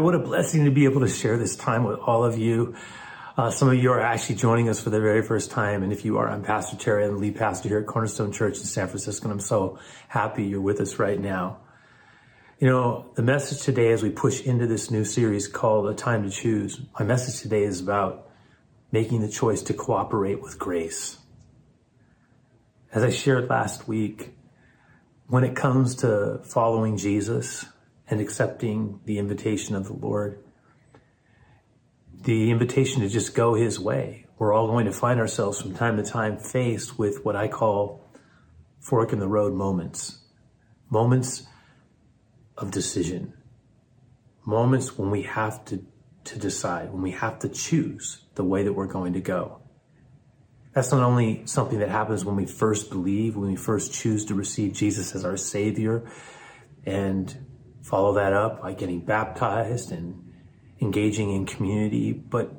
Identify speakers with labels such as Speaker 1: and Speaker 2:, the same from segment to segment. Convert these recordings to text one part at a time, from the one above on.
Speaker 1: what a blessing to be able to share this time with all of you. Uh, some of you are actually joining us for the very first time. And if you are, I'm Pastor Terry. I'm the lead pastor here at Cornerstone Church in San Francisco. And I'm so happy you're with us right now. You know, the message today as we push into this new series called A Time to Choose, my message today is about making the choice to cooperate with grace. As I shared last week, when it comes to following Jesus and accepting the invitation of the Lord, the invitation to just go his way, we're all going to find ourselves from time to time faced with what I call fork in the road moments. Moments of decision. Moments when we have to, to decide, when we have to choose the way that we're going to go. That's not only something that happens when we first believe, when we first choose to receive Jesus as our Savior and follow that up by getting baptized and engaging in community, but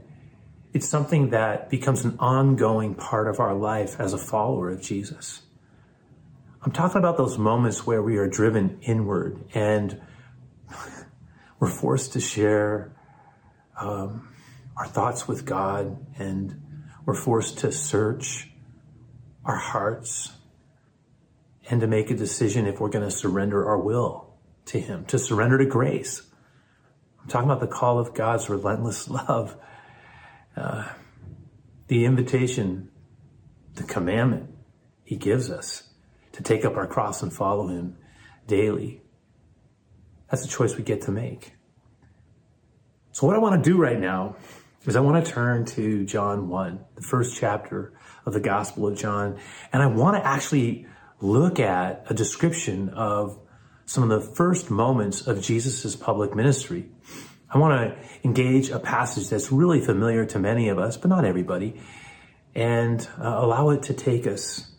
Speaker 1: it's something that becomes an ongoing part of our life as a follower of Jesus. I'm talking about those moments where we are driven inward and we're forced to share um, our thoughts with God and we're forced to search our hearts and to make a decision if we're going to surrender our will to Him, to surrender to grace. I'm talking about the call of God's relentless love, uh, the invitation, the commandment He gives us to take up our cross and follow Him daily. That's a choice we get to make. So, what I want to do right now is I want to turn to John 1, the first chapter of the Gospel of John, and I want to actually look at a description of some of the first moments of Jesus' public ministry. I want to engage a passage that's really familiar to many of us, but not everybody, and uh, allow it to take us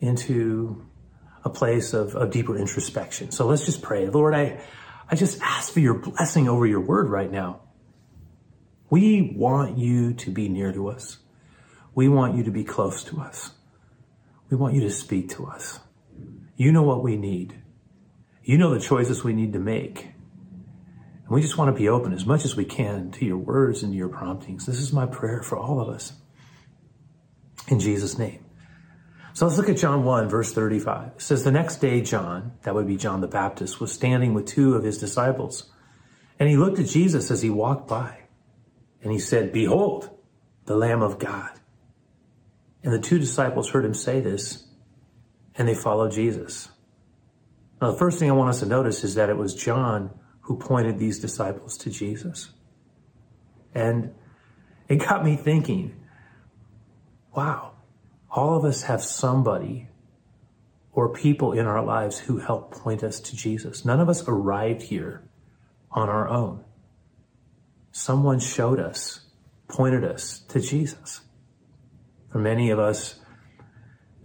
Speaker 1: into a place of, of deeper introspection. So let's just pray. Lord, I, I just ask for your blessing over your word right now. We want you to be near to us. We want you to be close to us. We want you to speak to us. You know what we need. You know the choices we need to make. And we just want to be open as much as we can to your words and your promptings. This is my prayer for all of us. In Jesus' name. So let's look at John 1, verse 35. It says, The next day, John, that would be John the Baptist, was standing with two of his disciples. And he looked at Jesus as he walked by. And he said, Behold, the Lamb of God. And the two disciples heard him say this, and they followed Jesus. Now, the first thing I want us to notice is that it was John who pointed these disciples to Jesus. And it got me thinking, wow, all of us have somebody or people in our lives who help point us to Jesus. None of us arrived here on our own someone showed us, pointed us to Jesus. For many of us,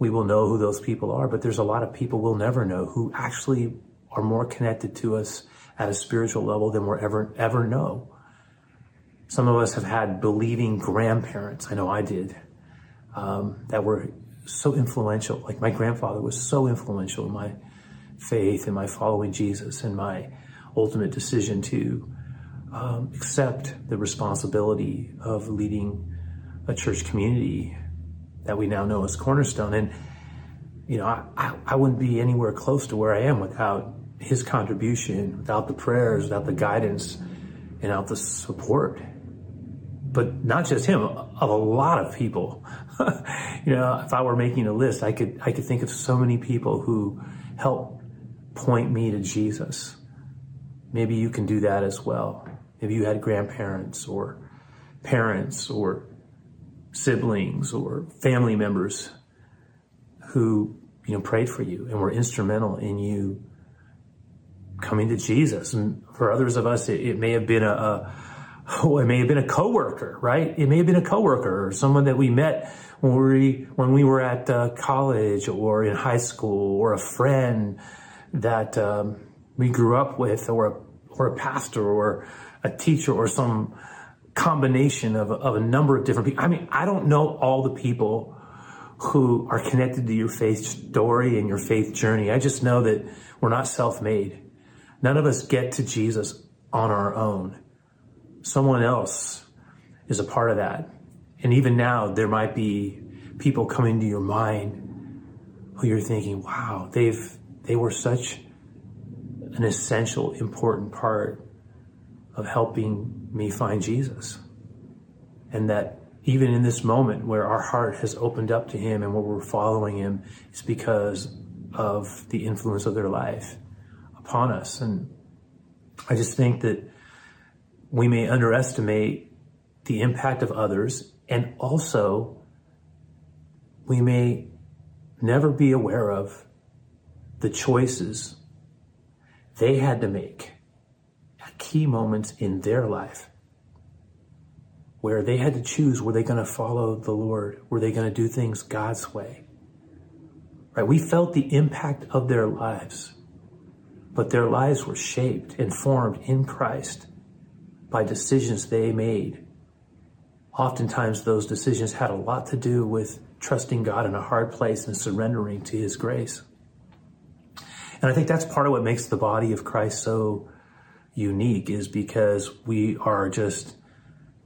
Speaker 1: we will know who those people are, but there's a lot of people we'll never know who actually are more connected to us at a spiritual level than we'll ever, ever know. Some of us have had believing grandparents. I know I did. Um, that were so influential. Like my grandfather was so influential in my faith and my following Jesus and my ultimate decision to um, accept the responsibility of leading a church community that we now know as Cornerstone. And, you know, I, I, I wouldn't be anywhere close to where I am without his contribution, without the prayers, without the guidance, and without the support. But not just him, of a lot of people. you know, if I were making a list, I could I could think of so many people who helped point me to Jesus. Maybe you can do that as well. Maybe you had grandparents or parents or siblings or family members who you know prayed for you and were instrumental in you coming to Jesus. And for others of us, it, it may have been a, a oh, it may have been a coworker, right? It may have been a coworker or someone that we met when we when we were at uh, college or in high school, or a friend that um, we grew up with, or a or a pastor, or a teacher or some combination of, of a number of different people. I mean, I don't know all the people who are connected to your faith story and your faith journey. I just know that we're not self made. None of us get to Jesus on our own. Someone else is a part of that. And even now, there might be people coming to your mind who you're thinking, wow, they've, they were such an essential, important part of helping me find Jesus. And that even in this moment where our heart has opened up to Him and where we're following Him, it's because of the influence of their life upon us. And I just think that we may underestimate the impact of others and also we may never be aware of the choices they had to make key moments in their life where they had to choose were they going to follow the Lord? Were they going to do things God's way? Right? We felt the impact of their lives, but their lives were shaped and formed in Christ by decisions they made. Oftentimes, those decisions had a lot to do with trusting God in a hard place and surrendering to His grace. And I think that's part of what makes the body of Christ so unique is because we are just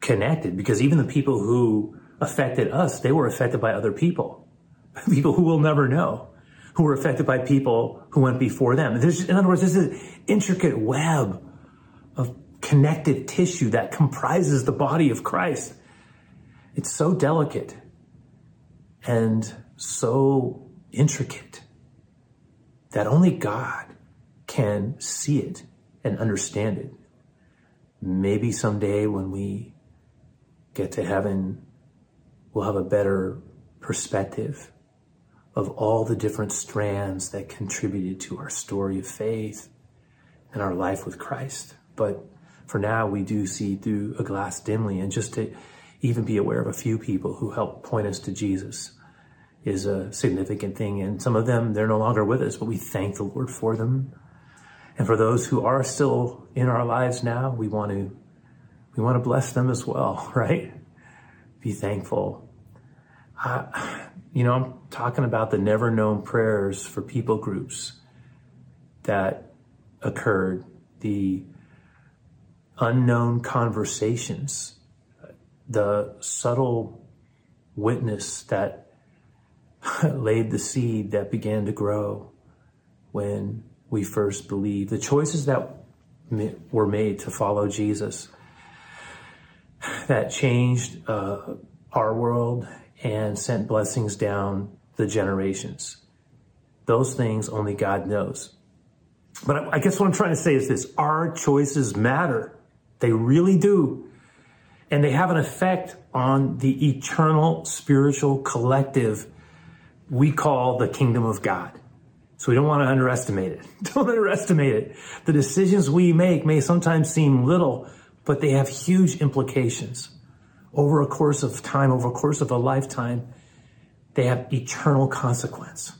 Speaker 1: connected. Because even the people who affected us, they were affected by other people, people who will never know, who were affected by people who went before them. There's, in other words, this is an intricate web of connective tissue that comprises the body of Christ. It's so delicate and so intricate that only God can see it and understand it. Maybe someday when we get to heaven, we'll have a better perspective of all the different strands that contributed to our story of faith and our life with Christ. But for now, we do see through a glass dimly, and just to even be aware of a few people who help point us to Jesus is a significant thing. And some of them, they're no longer with us, but we thank the Lord for them. And for those who are still in our lives now, we want to, we want to bless them as well, right? Be thankful. You know, I'm talking about the never known prayers for people groups that occurred, the unknown conversations, the subtle witness that laid the seed that began to grow when we first believed. The choices that were made to follow Jesus that changed uh, our world and sent blessings down the generations. Those things only God knows. But I guess what I'm trying to say is this our choices matter. They really do. And they have an effect on the eternal spiritual collective we call the kingdom of God. So we don't want to underestimate it. Don't underestimate it. The decisions we make may sometimes seem little, but they have huge implications. Over a course of time, over a course of a lifetime, they have eternal consequence.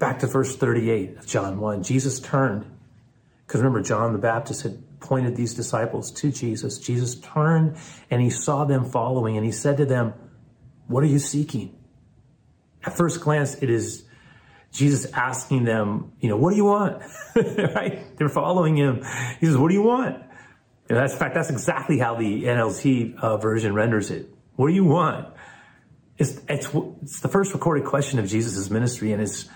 Speaker 1: Back to verse 38 of John 1. Jesus turned, because remember, John the Baptist had pointed these disciples to Jesus. Jesus turned and he saw them following and he said to them, What are you seeking? at first glance, it is Jesus asking them, you know, what do you want? right? They're following him. He says, what do you want? And that's in fact, that's exactly how the NLT uh, version renders it. What do you want? It's, it's, it's the first recorded question of Jesus' ministry and it's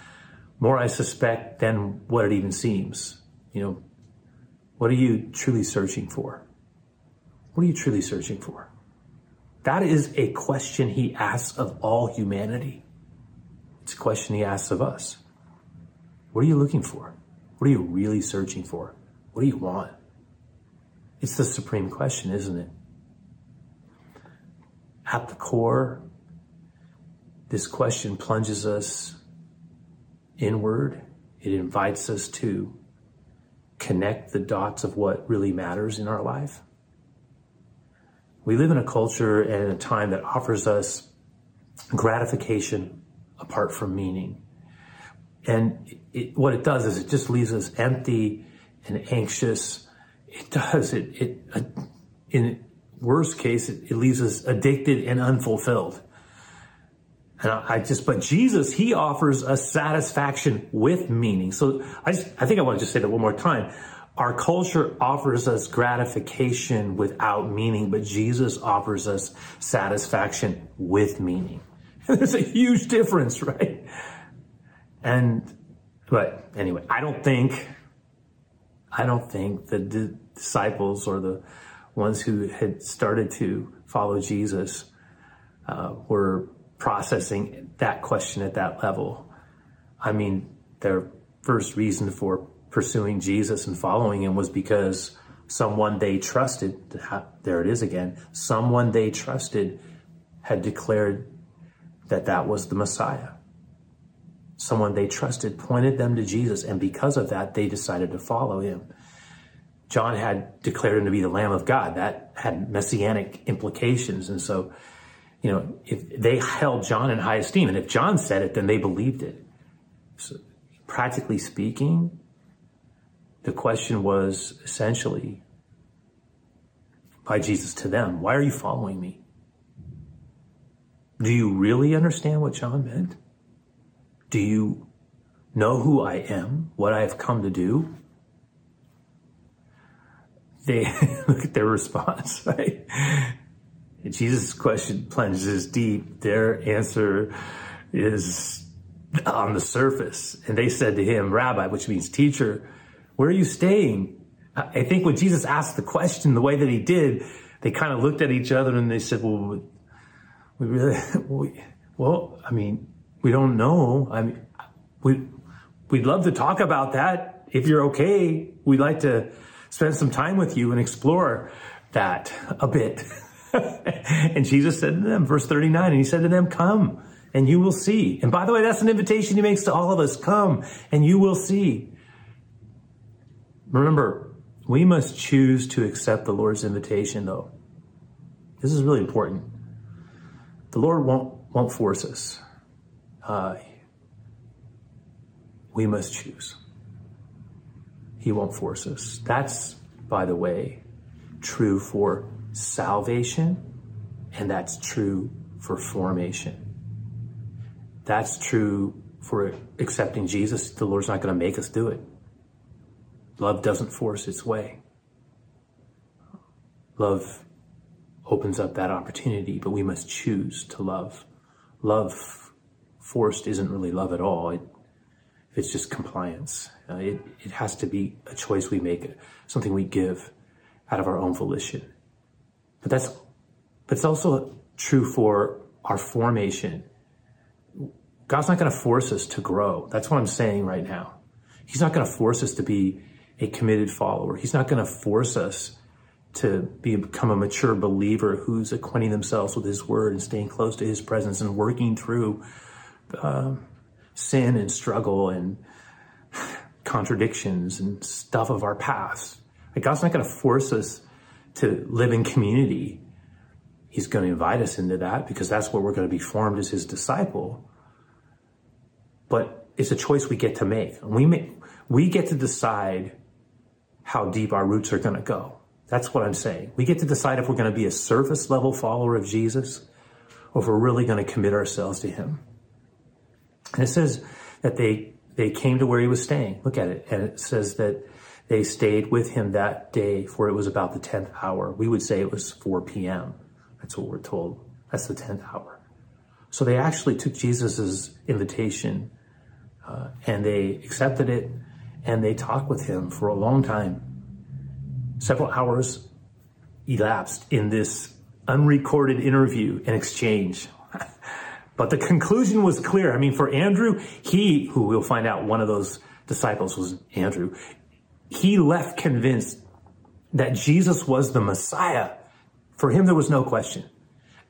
Speaker 1: more, I suspect, than what it even seems. You know, what are you truly searching for? What are you truly searching for? That is a question he asks of all humanity. It's a question he asks of us. What are you looking for? What are you really searching for? What do you want? It's the supreme question, isn't it? At the core, this question plunges us inward. It invites us to connect the dots of what really matters in our life. We live in a culture and a time that offers us gratification apart from meaning. And it, what it does is it just leaves us empty and anxious. It does. It, it uh, in worst case, it, it, leaves us addicted and unfulfilled. And I, I, just, but Jesus, He offers us satisfaction with meaning. So I just, I think I want to just say that one more time. Our culture offers us gratification without meaning, but Jesus offers us satisfaction with meaning. There's a huge difference, right? And, but anyway, I don't think, I don't think the disciples or the ones who had started to follow Jesus uh, were processing that question at that level. I mean, their first reason for pursuing Jesus and following him was because someone they trusted, there it is again, someone they trusted had declared that that was the Messiah. Someone they trusted pointed them to Jesus, and because of that, they decided to follow him. John had declared him to be the Lamb of God. That had messianic implications. And so, you know, if they held John in high esteem, and if John said it, then they believed it. So, practically speaking, the question was essentially by Jesus to them, why are you following me? Do you really understand what John meant? Do you know who I am, what I have come to do? They look at their response, right? Jesus' question plunges deep. Their answer is on the surface. And they said to him, Rabbi, which means teacher, where are you staying? I think when Jesus asked the question the way that he did, they kind of looked at each other and they said, well, we really, we, well, I mean, we don't know. I mean, we, we'd love to talk about that. If you're okay, we'd like to spend some time with you and explore that a bit. and Jesus said to them, verse 39, and he said to them, come and you will see. And by the way, that's an invitation he makes to all of us. Come and you will see. Remember, we must choose to accept the Lord's invitation, though. This is really important. The Lord won't, won't force us. Uh, we must choose. He won't force us. That's, by the way, true for salvation, and that's true for formation. That's true for accepting Jesus. The Lord's not going to make us do it. Love doesn't force its way. Love opens up that opportunity, but we must choose to love. Love forced isn't really love at all. It, it's just compliance. Uh, it, it has to be a choice we make, something we give out of our own volition. But that's, but it's also true for our formation. God's not going to force us to grow. That's what I'm saying right now. He's not going to force us to be a committed follower. He's not going to force us to become a mature believer who's acquainting themselves with His Word and staying close to His presence and working through uh, sin and struggle and contradictions and stuff of our past. Like God's not going to force us to live in community. He's going to invite us into that because that's where we're going to be formed as His disciple. But it's a choice we get to make. We make, we get to decide how deep our roots are going to go. That's what I'm saying. We get to decide if we're going to be a surface level follower of Jesus or if we're really going to commit ourselves to him. And it says that they, they came to where he was staying. Look at it. And it says that they stayed with him that day for it was about the 10th hour. We would say it was 4 p.m. That's what we're told. That's the 10th hour. So they actually took Jesus' invitation uh, and they accepted it and they talked with him for a long time. Several hours elapsed in this unrecorded interview and exchange. but the conclusion was clear. I mean, for Andrew, he, who we'll find out one of those disciples was Andrew, he left convinced that Jesus was the Messiah. For him, there was no question.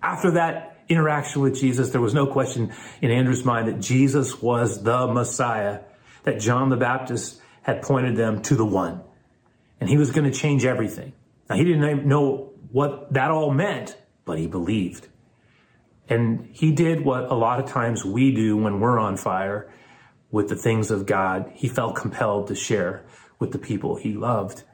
Speaker 1: After that interaction with Jesus, there was no question in Andrew's mind that Jesus was the Messiah that John the Baptist had pointed them to the one. And he was going to change everything. Now, he didn't know what that all meant, but he believed. And he did what a lot of times we do when we're on fire with the things of God. He felt compelled to share with the people he loved.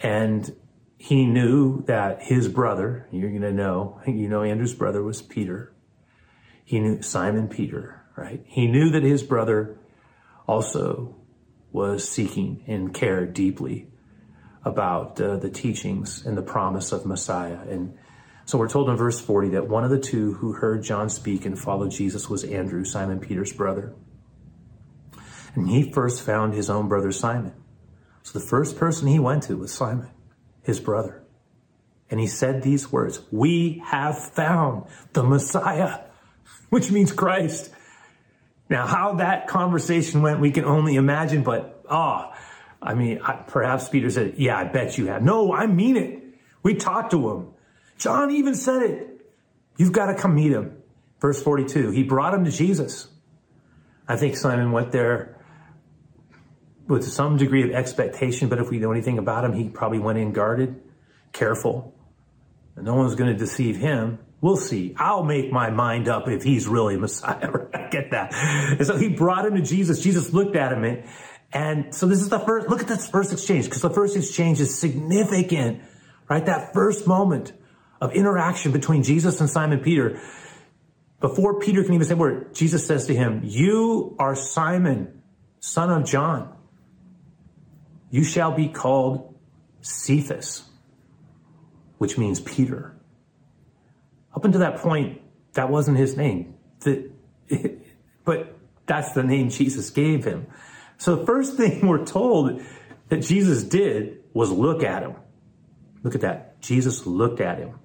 Speaker 1: And he knew that his brother, you're going to know, you know, Andrew's brother was Peter. He knew Simon Peter, right? He knew that his brother also was seeking and cared deeply about uh, the teachings and the promise of Messiah. And so we're told in verse 40 that one of the two who heard John speak and followed Jesus was Andrew, Simon Peter's brother. And he first found his own brother Simon. So the first person he went to was Simon, his brother. And he said these words We have found the Messiah, which means Christ. Now, how that conversation went, we can only imagine, but ah, oh, I mean, I, perhaps Peter said, Yeah, I bet you have. No, I mean it. We talked to him. John even said it. You've got to come meet him. Verse 42, he brought him to Jesus. I think Simon went there with some degree of expectation, but if we know anything about him, he probably went in guarded, careful. No one's going to deceive him. We'll see. I'll make my mind up if he's really Messiah. Get that. And so he brought him to Jesus. Jesus looked at him and, and so this is the first, look at this first exchange, because the first exchange is significant, right? That first moment of interaction between Jesus and Simon Peter. Before Peter can even say a word, Jesus says to him, You are Simon, son of John. You shall be called Cephas, which means Peter. Up until that point, that wasn't his name. The, but that's the name Jesus gave him. So the first thing we're told that Jesus did was look at him. Look at that. Jesus looked at him.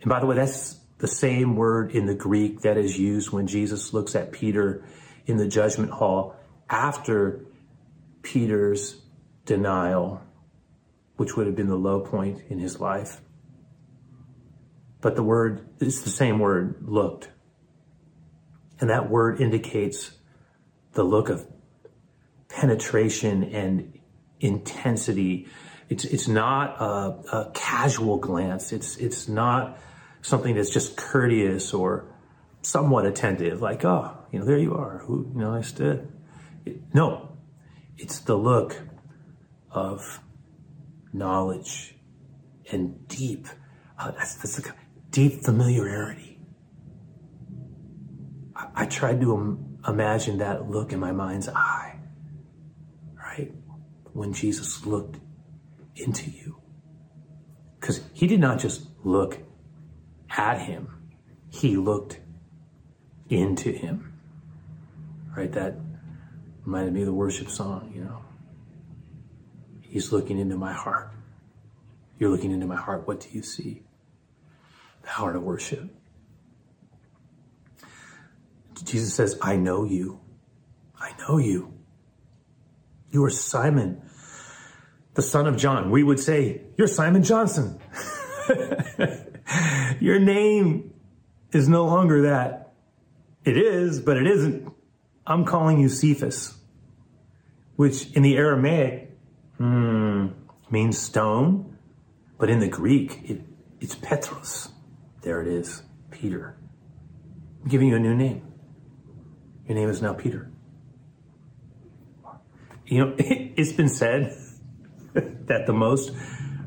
Speaker 1: And by the way, that's the same word in the Greek that is used when Jesus looks at Peter in the judgment hall after Peter's denial, which would have been the low point in his life. But the word, it's the same word, looked. And that word indicates the look of penetration and intensity. It's, it's not a, a casual glance. It's, it's not something that's just courteous or somewhat attentive, like, oh, you know, there you are. Who, you know, I stood. No, it's the look of knowledge and deep, uh, that's, that's a deep familiarity. I, I tried to Im- imagine that look in my mind's eye, right? When Jesus looked into you. Because he did not just look at him, he looked into him, right? That Reminded me of the worship song, you know. He's looking into my heart. You're looking into my heart. What do you see? The heart of worship. Jesus says, I know you. I know you. You are Simon, the son of John. We would say, You're Simon Johnson. Your name is no longer that. It is, but it isn't. I'm calling you Cephas, which in the Aramaic hmm, means stone, but in the Greek, it, it's Petros. There it is, Peter. I'm giving you a new name. Your name is now Peter. You know, it's been said that the most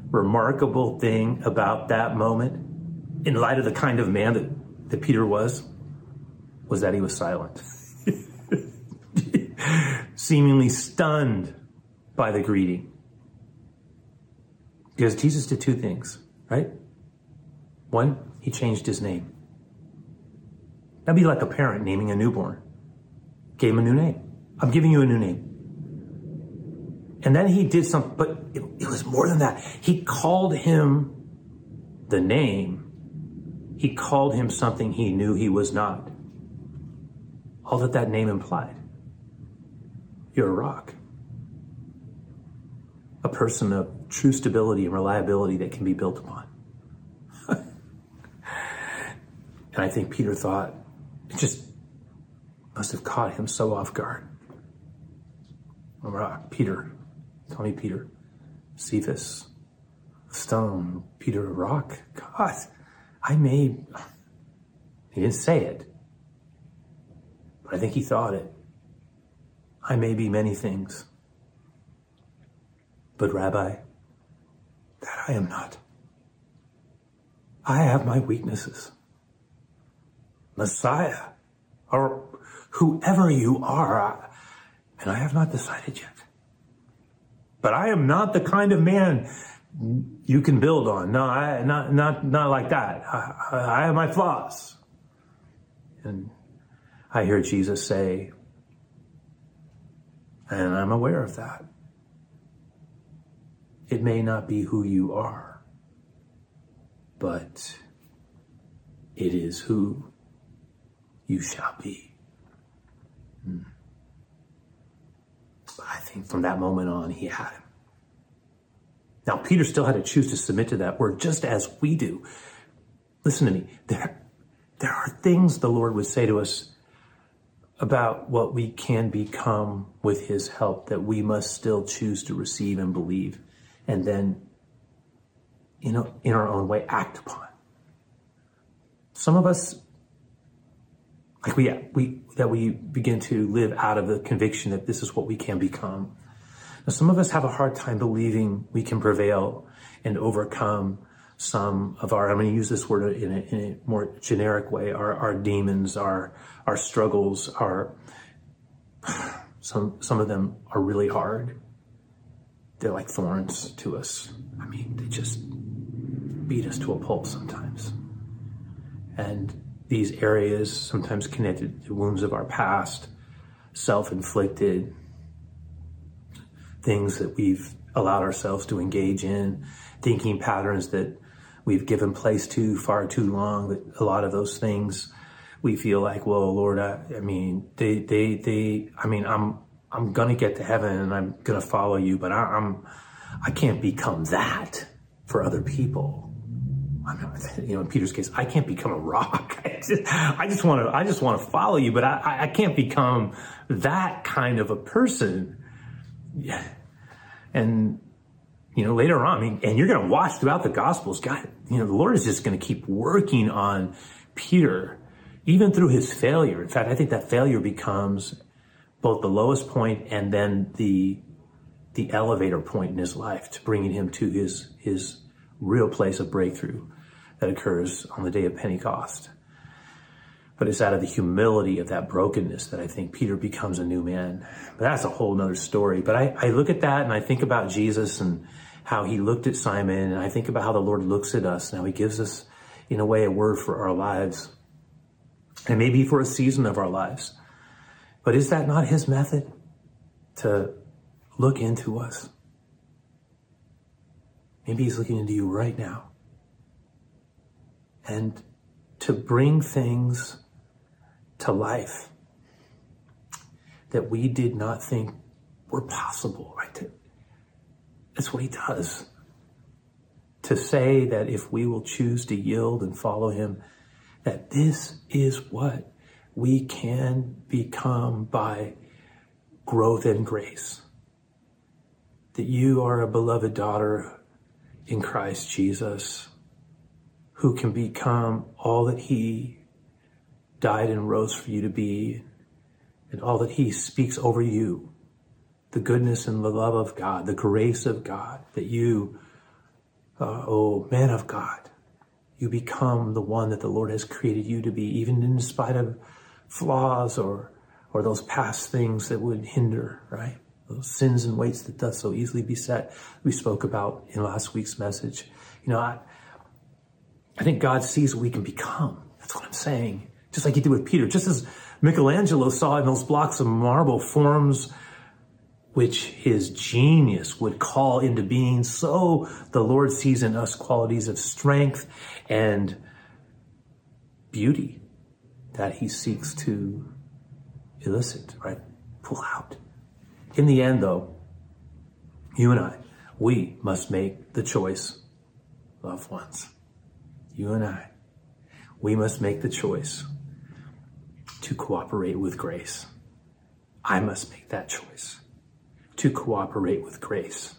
Speaker 1: remarkable thing about that moment, in light of the kind of man that, that Peter was, was that he was silent. seemingly stunned by the greeting. Because Jesus did two things, right? One, he changed his name. That'd be like a parent naming a newborn. Gave him a new name. I'm giving you a new name. And then he did something, but it, it was more than that. He called him the name. He called him something he knew he was not. All that that name implied. You're a rock. A person of true stability and reliability that can be built upon. and I think Peter thought just must have caught him so off guard. Rock, Peter. Tommy Peter. Cephas, stone. Peter, rock. God, I may. He didn't say it, but I think he thought it. I may be many things, but Rabbi, that I am not. I have my weaknesses. Messiah, or whoever you are, and I have not decided yet. But I am not the kind of man you can build on. No, I, not, not, not like that. I, I have my flaws. And I hear Jesus say, and I'm aware of that. It may not be who you are, but it is who you shall be. Hmm. I think from that moment on, he had him. Now, Peter still had to choose to submit to that word, just as we do. Listen to me. There, there are things the Lord would say to us about what we can become with his help that we must still choose to receive and believe and then you know in our own way act upon some of us like we we that we begin to live out of the conviction that this is what we can become now some of us have a hard time believing we can prevail and overcome some of our, I'm going to use this word in a, in a more generic way, our, our demons, our, our struggles, our, some, some of them are really hard. They're like thorns to us. I mean, they just beat us to a pulp sometimes. And these areas, sometimes connected to wounds of our past, self inflicted, things that we've allowed ourselves to engage in, thinking patterns that we've given place to far too long. That a lot of those things we feel like, well, Lord, I, I mean, they, they, they, I mean, I'm, I'm gonna get to heaven and I'm gonna follow you, but I, I'm, I can't become that for other people. You know, in Peter's case, I can't become a rock. I just, I just want to, I just want to follow you, but I, I can't become that kind of a person. Yeah. And you know, later on, I mean, and you're going to watch throughout the Gospels, God, you know, the Lord is just going to keep working on Peter, even through his failure. In fact, I think that failure becomes both the lowest point and then the the elevator point in his life to bringing him to his his real place of breakthrough that occurs on the day of Pentecost. But it's out of the humility of that brokenness that I think Peter becomes a new man. But that's a whole nother story. But I, I look at that and I think about Jesus and how he looked at Simon, and I think about how the Lord looks at us. Now he gives us, in a way, a word for our lives, and maybe for a season of our lives. But is that not his method to look into us? Maybe he's looking into you right now. And to bring things to life that we did not think were possible, right? That's what he does. To say that if we will choose to yield and follow him, that this is what we can become by growth and grace. That you are a beloved daughter in Christ Jesus who can become all that he died and rose for you to be and all that he speaks over you the goodness and the love of God, the grace of God, that you, uh, oh man of God, you become the one that the Lord has created you to be, even in spite of flaws or or those past things that would hinder, right? Those sins and weights that does so easily beset. We spoke about in last week's message. You know, I, I think God sees what we can become. That's what I'm saying. Just like he did with Peter. Just as Michelangelo saw in those blocks of marble forms which his genius would call into being. So the Lord sees in us qualities of strength and beauty that he seeks to elicit, right? Pull out. In the end, though, you and I, we must make the choice, loved ones. You and I, we must make the choice to cooperate with grace. I must make that choice to cooperate with grace,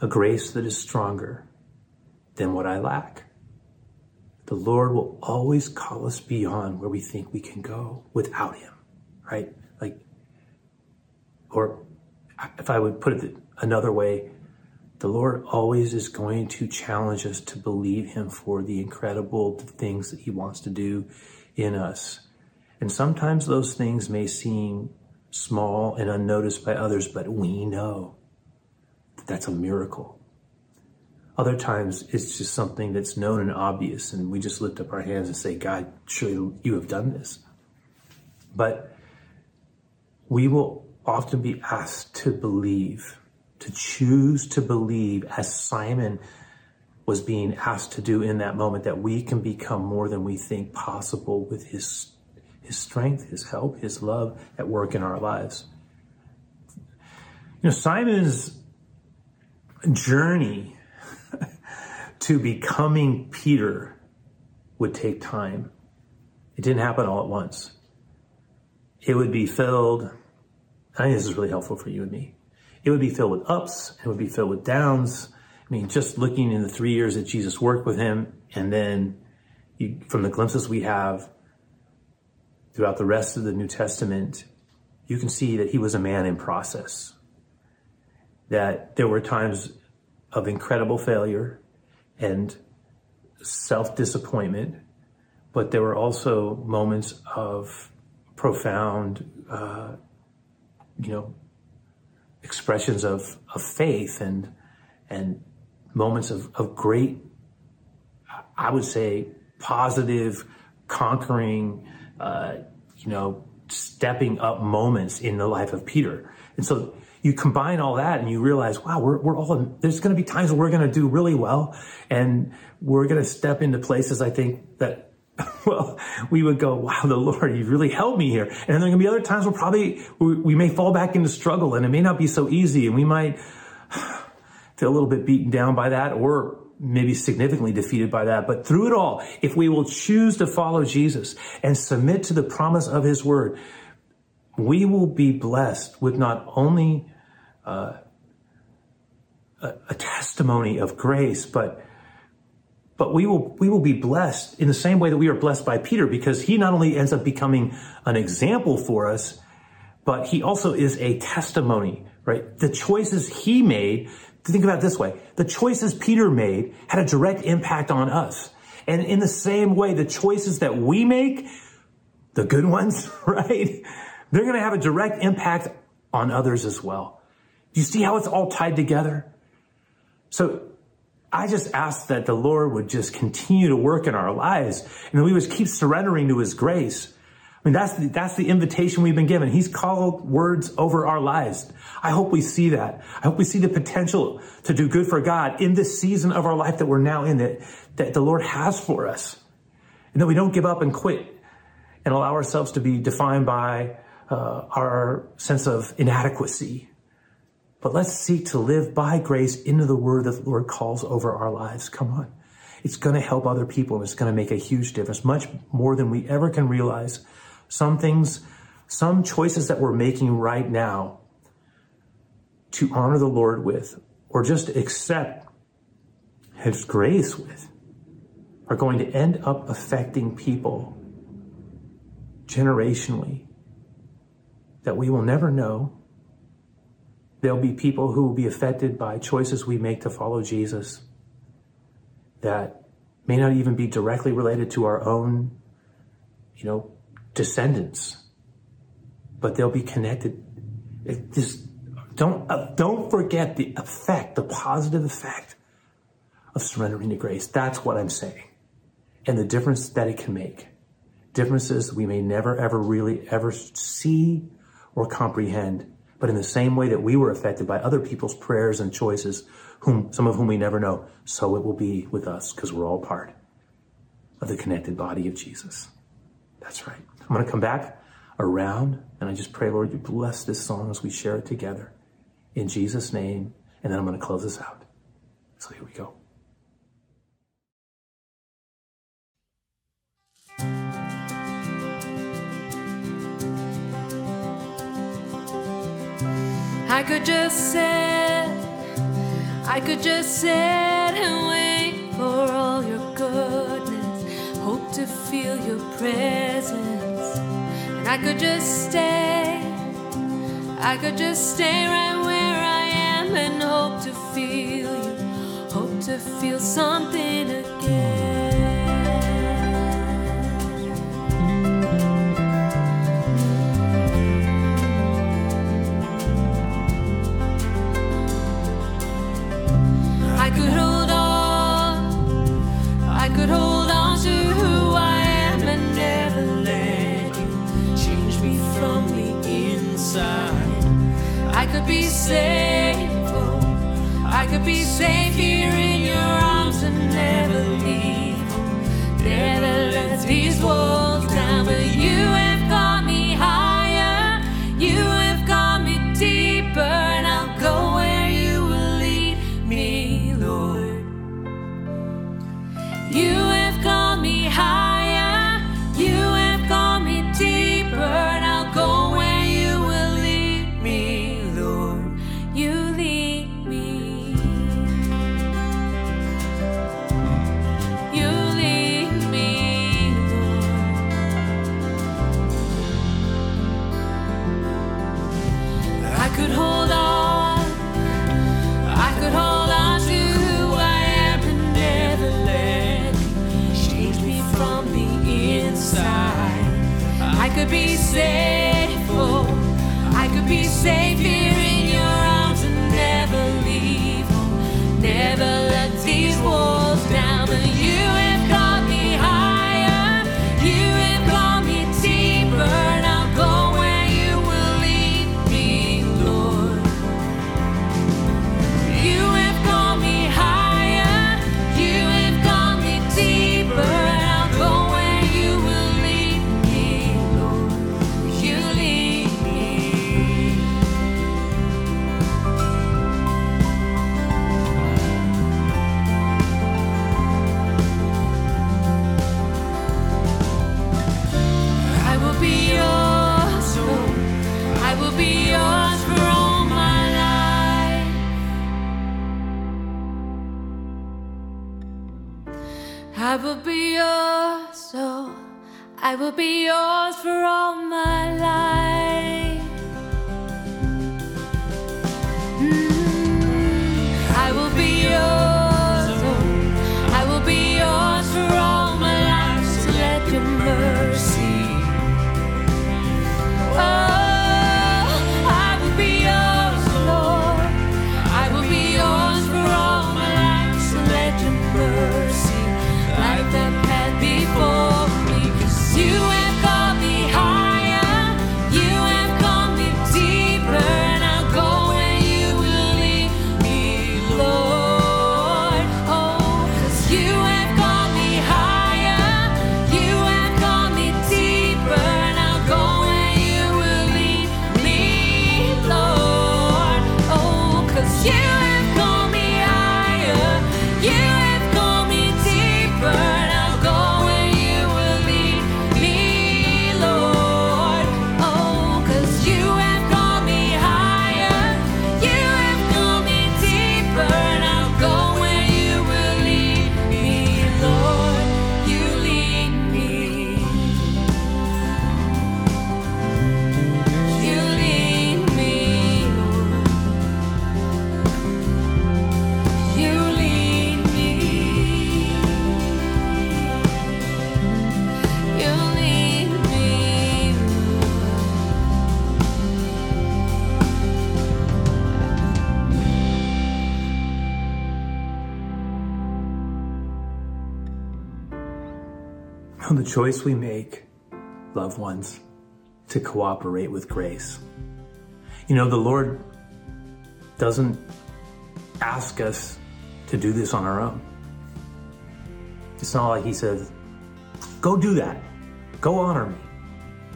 Speaker 1: a grace that is stronger than what I lack. The Lord will always call us beyond where we think we can go without Him, right? Like, or if I would put it another way, the Lord always is going to challenge us to believe Him for the incredible things that He wants to do in us. And sometimes those things may seem small and unnoticed by others, but we know that that's a miracle. Other times it's just something that's known and obvious, and we just lift up our hands and say, God, surely you have done this. But we will often be asked to believe, to choose to believe, as Simon was being asked to do in that moment, that we can become more than we think possible with his his strength, His help, His love at work in our lives. You know, Simon's journey to becoming Peter would take time. It didn't happen all at once. It would be filled, I think this is really helpful for you and me. It would be filled with ups, it would be filled with downs. I mean, just looking in the three years that Jesus worked with him, and then you, from the glimpses we have, throughout the rest of the New Testament, you can see that he was a man in process. That there were times of incredible failure and self disappointment, but there were also moments of profound, uh, you know, expressions of, of faith and and moments of, of great, I would say, positive, conquering uh, you know, stepping up moments in the life of Peter. And so you combine all that and you realize, wow, we're, we're all, there's going to be times where we're going to do really well. And we're going to step into places, I think, that, well, we would go, wow, the Lord, you really helped me here. And there are going to be other times where probably we, we may fall back into struggle and it may not be so easy. And we might feel a little bit beaten down by that or maybe significantly defeated by that. But through it all, if we will choose to follow Jesus and submit to the promise of his word, we will be blessed with not only uh, a, a testimony of grace, but but we will we will be blessed in the same way that we are blessed by Peter because he not only ends up becoming an example for us, but he also is a testimony, right? The choices he made think about this way. The choices Peter made had a direct impact on us. And in the same way, the choices that we make, the good ones, right? They're going to have a direct impact on others as well. Do you see how it's all tied together? So I just ask that the Lord would just continue to work in our lives and that we would keep surrendering to his grace I mean, that's the, that's the invitation we've been given. He's called words over our lives. I hope we see that. I hope we see the potential to do good for God in this season of our life that we're now in that, that the Lord has for us. And that we don't give up and quit and allow ourselves to be defined by uh, our sense of inadequacy. But let's seek to live by grace into the word that the Lord calls over our lives. Come on. It's going to help other people and it's going to make a huge difference, much more than we ever can realize some things, some choices that we're making right now to honor the Lord with, or just accept His grace with, are going to end up affecting people generationally that we will never know. There'll be people who will be affected by choices we make to follow Jesus that may not even be directly related to our own, you know, descendants, but they'll be connected. It just don't uh, don't forget the effect, the positive effect of surrendering to grace. That's what I'm saying, and the difference that it can make. Differences we may never ever really ever see or comprehend, but in the same way that we were affected by other people's prayers and choices, whom some of whom we never know, so it will be with us because we're all part of the connected body of Jesus. That's right. I'm going to come back around and I just pray, Lord, you bless this song as we share it together in Jesus' name. And then I'm going to close this out. So here we go.
Speaker 2: I could just sit, I could just sit and wait for all your goodness, hope to feel your presence. And I could just stay, I could just stay right where I am and hope to feel you, hope to feel something again. could hold on to who I am and never let you change me from the inside. I could be safe, oh, I could be safe here in your arms and never leave. Never let these walls. Be yours, oh, I will be yours for all my life.
Speaker 1: The choice we make, loved ones, to cooperate with grace. You know, the Lord doesn't ask us to do this on our own. It's not like He says, go do that, go honor me,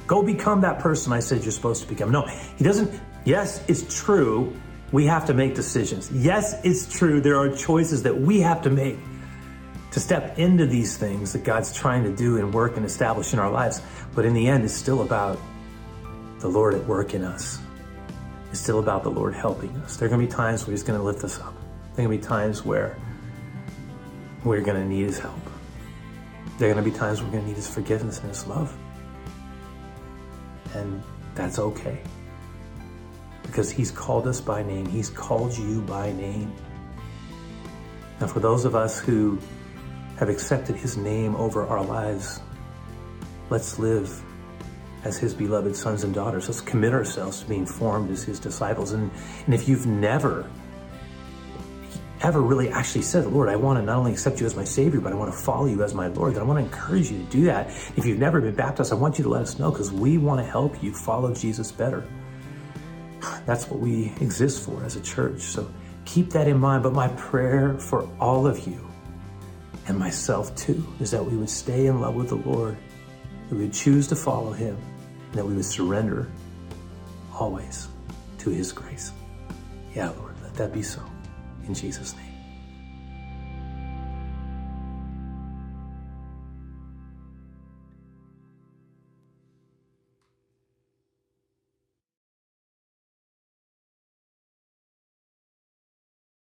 Speaker 1: go become that person I said you're supposed to become. No, He doesn't. Yes, it's true. We have to make decisions. Yes, it's true. There are choices that we have to make to step into these things that God's trying to do and work and establish in our lives. But in the end, it's still about the Lord at work in us. It's still about the Lord helping us. There are going to be times where He's going to lift us up. There are going to be times where we're going to need His help. There are going to be times we're going to need His forgiveness and His love. And that's okay. Because He's called us by name, He's called you by name. And for those of us who have accepted His name over our lives, let's live as His beloved sons and daughters. Let's commit ourselves to being formed as His disciples. And, and if you've never, ever really actually said, Lord, I want to not only accept you as my Savior, but I want to follow you as my Lord, then I want to encourage you to do that. If you've never been baptized, I want you to let us know because we want to help you follow Jesus better. That's what we exist for as a church. So Keep that in mind. But my prayer for all of you and myself too is that we would stay in love with the Lord, that we would choose to follow Him, and that we would surrender always to His grace. Yeah, Lord, let that be so. In Jesus' name.